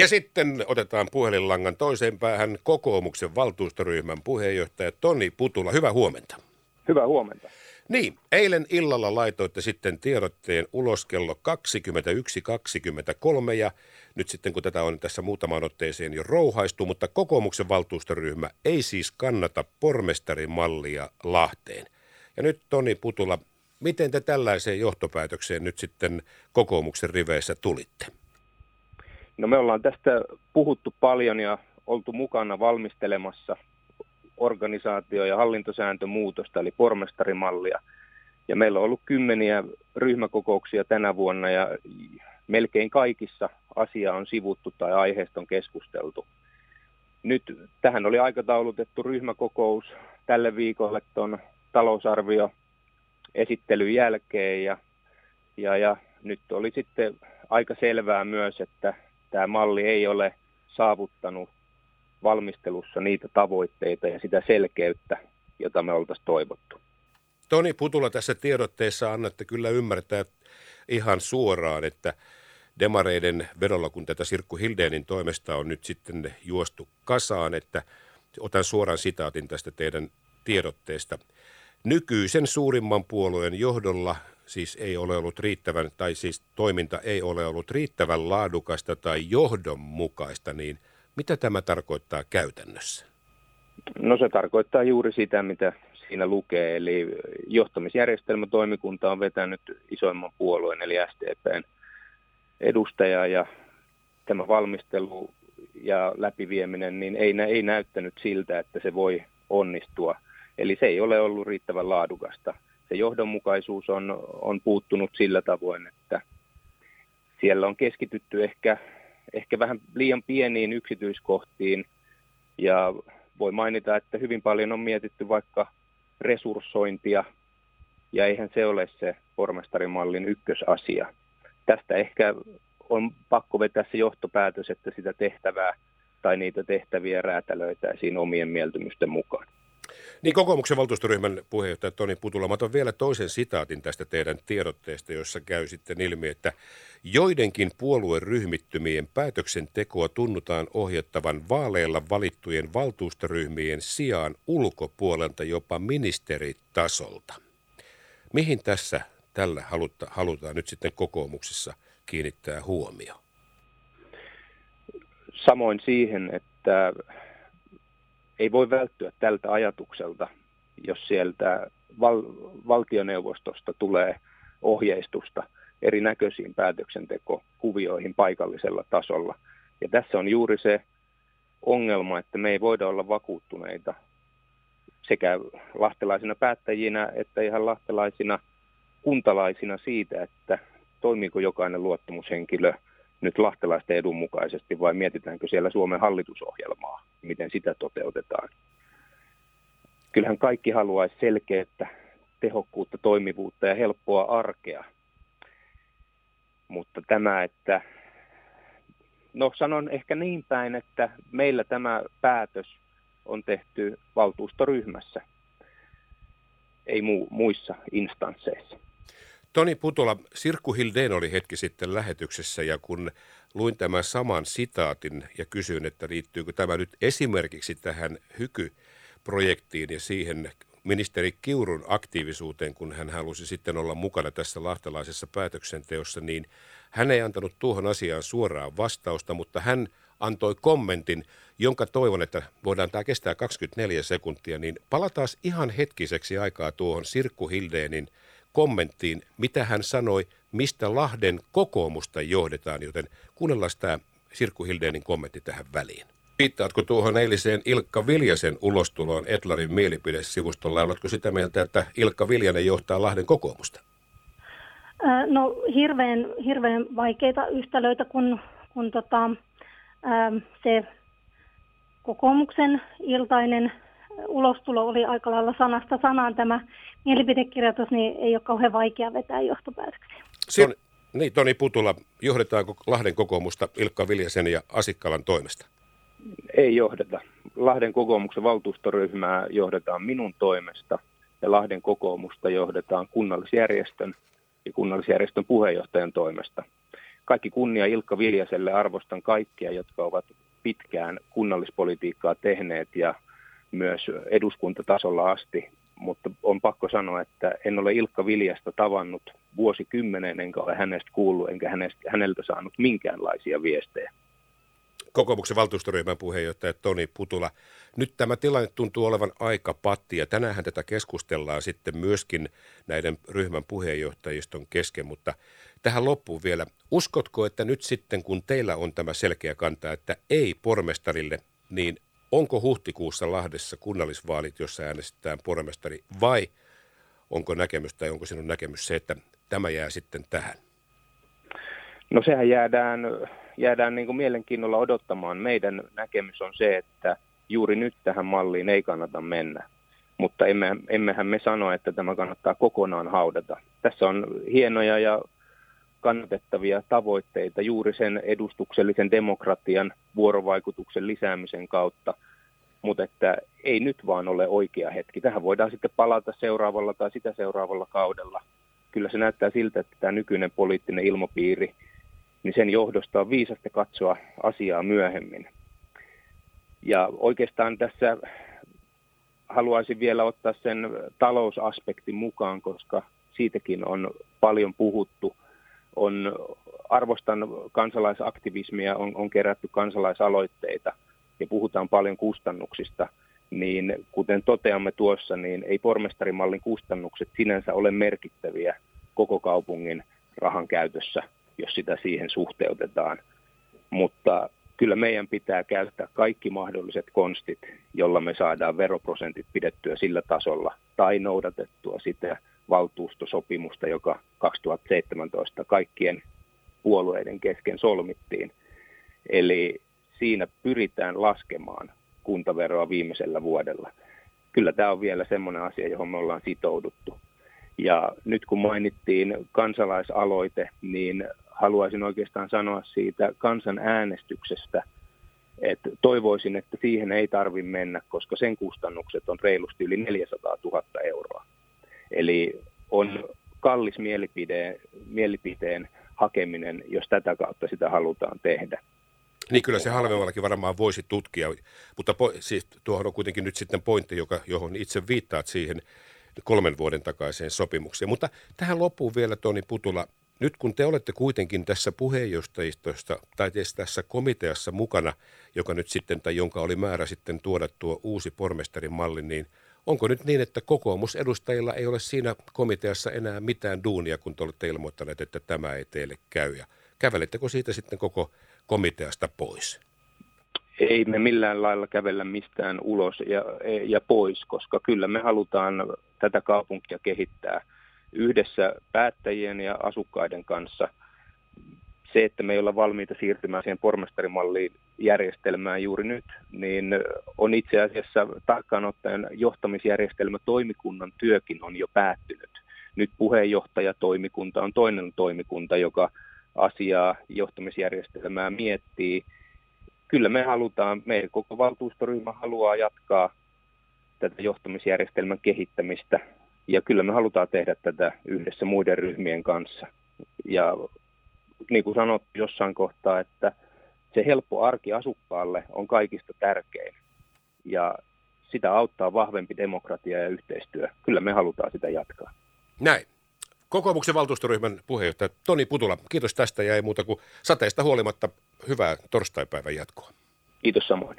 Ja sitten otetaan puhelinlangan toiseen päähän kokoomuksen valtuustoryhmän puheenjohtaja Toni Putula. Hyvää huomenta. Hyvää huomenta. Niin, eilen illalla laitoitte sitten tiedotteen ulos kello 21.23 ja nyt sitten kun tätä on tässä muutamaan otteeseen jo rouhaistu, mutta kokoomuksen valtuustoryhmä ei siis kannata pormestarimallia Lahteen. Ja nyt Toni Putula, miten te tällaiseen johtopäätökseen nyt sitten kokoomuksen riveissä tulitte? No me ollaan tästä puhuttu paljon ja oltu mukana valmistelemassa organisaatio- ja hallintosääntömuutosta, eli pormestarimallia. Ja meillä on ollut kymmeniä ryhmäkokouksia tänä vuonna ja melkein kaikissa asia on sivuttu tai aiheesta on keskusteltu. Nyt tähän oli aikataulutettu ryhmäkokous tälle viikolle tuon talousarvio esittelyn jälkeen ja, ja, ja nyt oli sitten aika selvää myös, että tämä malli ei ole saavuttanut valmistelussa niitä tavoitteita ja sitä selkeyttä, jota me oltaisiin toivottu. Toni Putula tässä tiedotteessa annatte kyllä ymmärtää ihan suoraan, että demareiden vedolla, kun tätä Sirkku Hildeenin toimesta on nyt sitten juostu kasaan, että otan suoran sitaatin tästä teidän tiedotteesta. Nykyisen suurimman puolueen johdolla siis ei ole ollut riittävän, tai siis toiminta ei ole ollut riittävän laadukasta tai johdonmukaista, niin mitä tämä tarkoittaa käytännössä? No se tarkoittaa juuri sitä, mitä siinä lukee, eli johtamisjärjestelmätoimikunta on vetänyt isoimman puolueen, eli SDPn edustajaa, ja tämä valmistelu ja läpivieminen niin ei, ei näyttänyt siltä, että se voi onnistua. Eli se ei ole ollut riittävän laadukasta se johdonmukaisuus on, on puuttunut sillä tavoin, että siellä on keskitytty ehkä, ehkä vähän liian pieniin yksityiskohtiin ja voi mainita, että hyvin paljon on mietitty vaikka resurssointia ja eihän se ole se pormestarimallin ykkösasia. Tästä ehkä on pakko vetää se johtopäätös, että sitä tehtävää tai niitä tehtäviä räätälöitäisiin omien mieltymysten mukaan. Niin kokoomuksen valtuustoryhmän puheenjohtaja Toni Putula, mä otan vielä toisen sitaatin tästä teidän tiedotteesta, jossa käy sitten ilmi, että joidenkin puolueryhmittymien päätöksentekoa tunnutaan ohjattavan vaaleilla valittujen valtuustoryhmien sijaan ulkopuolelta jopa ministeritasolta. Mihin tässä tällä haluta, halutaan nyt sitten kokoomuksessa kiinnittää huomio? Samoin siihen, että ei voi välttyä tältä ajatukselta, jos sieltä val- valtioneuvostosta tulee ohjeistusta erinäköisiin päätöksentekokuvioihin paikallisella tasolla. Ja tässä on juuri se ongelma, että me ei voida olla vakuuttuneita sekä lahtelaisina päättäjinä että ihan lahtelaisina kuntalaisina siitä, että toimiiko jokainen luottamushenkilö – nyt lahtelaisten edun mukaisesti vai mietitäänkö siellä Suomen hallitusohjelmaa, miten sitä toteutetaan. Kyllähän kaikki haluaisi selkeyttä, tehokkuutta, toimivuutta ja helppoa arkea. Mutta tämä, että no sanon ehkä niin päin, että meillä tämä päätös on tehty valtuustoryhmässä, ei mu- muissa instansseissa. Toni Putola, Sirkku Hildeen oli hetki sitten lähetyksessä ja kun luin tämän saman sitaatin ja kysyin, että liittyykö tämä nyt esimerkiksi tähän hykyprojektiin ja siihen ministeri Kiurun aktiivisuuteen, kun hän halusi sitten olla mukana tässä lahtelaisessa päätöksenteossa, niin hän ei antanut tuohon asiaan suoraan vastausta, mutta hän antoi kommentin, jonka toivon, että voidaan tämä kestää 24 sekuntia, niin palataan ihan hetkiseksi aikaa tuohon Sirkku Hildeenin kommenttiin, mitä hän sanoi, mistä Lahden kokoomusta johdetaan, joten kuunnellaan tämä Sirkku Hildeenin kommentti tähän väliin. Viittaatko tuohon eiliseen Ilkka Viljasen ulostuloon Etlarin mielipidesivustolla? Oletko sitä mieltä, että Ilkka Viljanen johtaa Lahden kokoomusta? No hirveän, hirveän vaikeita yhtälöitä, kun, kun tota, se kokoomuksen iltainen ulostulo oli aika lailla sanasta sanaan tämä mielipidekirjoitus, niin ei ole kauhean vaikea vetää johtopäätöksiä. Toni, niin, Toni Putula, johdetaanko Lahden kokoomusta Ilkka Viljasen ja Asikkalan toimesta? Ei johdeta. Lahden kokoomuksen valtuustoryhmää johdetaan minun toimesta ja Lahden kokoomusta johdetaan kunnallisjärjestön ja kunnallisjärjestön puheenjohtajan toimesta. kaikki kunnia Ilkka Viljaselle, arvostan kaikkia, jotka ovat pitkään kunnallispolitiikkaa tehneet ja myös eduskuntatasolla asti, mutta on pakko sanoa, että en ole Ilkka Viljasta tavannut vuosikymmenen, enkä ole hänestä kuullut, enkä hänestä, häneltä saanut minkäänlaisia viestejä kokoomuksen valtuustoryhmän puheenjohtaja Toni Putula. Nyt tämä tilanne tuntuu olevan aika patti ja tänään tätä keskustellaan sitten myöskin näiden ryhmän puheenjohtajiston kesken, mutta tähän loppuun vielä. Uskotko, että nyt sitten kun teillä on tämä selkeä kanta, että ei pormestarille, niin onko huhtikuussa Lahdessa kunnallisvaalit, jossa äänestetään pormestari vai onko näkemys tai onko sinun näkemys se, että tämä jää sitten tähän? No sehän jäädään jäädään niin kuin mielenkiinnolla odottamaan. Meidän näkemys on se, että juuri nyt tähän malliin ei kannata mennä. Mutta emme, emmehän me sano, että tämä kannattaa kokonaan haudata. Tässä on hienoja ja kannatettavia tavoitteita juuri sen edustuksellisen demokratian vuorovaikutuksen lisäämisen kautta, mutta että ei nyt vaan ole oikea hetki. Tähän voidaan sitten palata seuraavalla tai sitä seuraavalla kaudella. Kyllä se näyttää siltä, että tämä nykyinen poliittinen ilmapiiri – niin sen johdosta on viisasta katsoa asiaa myöhemmin. Ja oikeastaan tässä haluaisin vielä ottaa sen talousaspektin mukaan, koska siitäkin on paljon puhuttu. On, arvostan kansalaisaktivismia, on, on kerätty kansalaisaloitteita ja puhutaan paljon kustannuksista, niin kuten toteamme tuossa, niin ei pormestarimallin kustannukset sinänsä ole merkittäviä koko kaupungin rahan käytössä – jos sitä siihen suhteutetaan. Mutta kyllä meidän pitää käyttää kaikki mahdolliset konstit, jolla me saadaan veroprosentit pidettyä sillä tasolla tai noudatettua sitä valtuustosopimusta, joka 2017 kaikkien puolueiden kesken solmittiin. Eli siinä pyritään laskemaan kuntaveroa viimeisellä vuodella. Kyllä tämä on vielä semmoinen asia, johon me ollaan sitouduttu. Ja nyt kun mainittiin kansalaisaloite, niin haluaisin oikeastaan sanoa siitä kansanäänestyksestä, että toivoisin, että siihen ei tarvi mennä, koska sen kustannukset on reilusti yli 400 000 euroa. Eli on kallis mielipide, mielipiteen hakeminen, jos tätä kautta sitä halutaan tehdä. Niin kyllä se halvemmallakin varmaan voisi tutkia, mutta po, siis tuohon on kuitenkin nyt sitten pointti, joka, johon itse viittaat siihen kolmen vuoden takaiseen sopimukseen. Mutta tähän loppuun vielä Toni Putula, nyt kun te olette kuitenkin tässä puheenjohtajistosta tai tässä komiteassa mukana, joka nyt sitten tai jonka oli määrä sitten tuoda tuo uusi pormestarimalli, niin onko nyt niin, että kokoomusedustajilla ei ole siinä komiteassa enää mitään duunia, kun te olette ilmoittaneet, että tämä ei teille käy? Ja kävelettekö siitä sitten koko komiteasta pois? Ei me millään lailla kävellä mistään ulos ja, ja pois, koska kyllä me halutaan tätä kaupunkia kehittää – yhdessä päättäjien ja asukkaiden kanssa. Se, että me ei olla valmiita siirtymään siihen pormestarimalliin järjestelmään juuri nyt, niin on itse asiassa tarkkaan ottaen johtamisjärjestelmä toimikunnan työkin on jo päättynyt. Nyt puheenjohtajatoimikunta on toinen toimikunta, joka asiaa johtamisjärjestelmää miettii. Kyllä me halutaan, meidän koko valtuustoryhmä haluaa jatkaa tätä johtamisjärjestelmän kehittämistä ja kyllä me halutaan tehdä tätä yhdessä muiden ryhmien kanssa. Ja niin kuin sanottu jossain kohtaa, että se helppo arki asukkaalle on kaikista tärkein. Ja sitä auttaa vahvempi demokratia ja yhteistyö. Kyllä me halutaan sitä jatkaa. Näin. Kokoomuksen valtuustoryhmän puheenjohtaja Toni Putula, kiitos tästä ja ei muuta kuin sateista huolimatta hyvää torstaipäivän jatkoa. Kiitos samoin.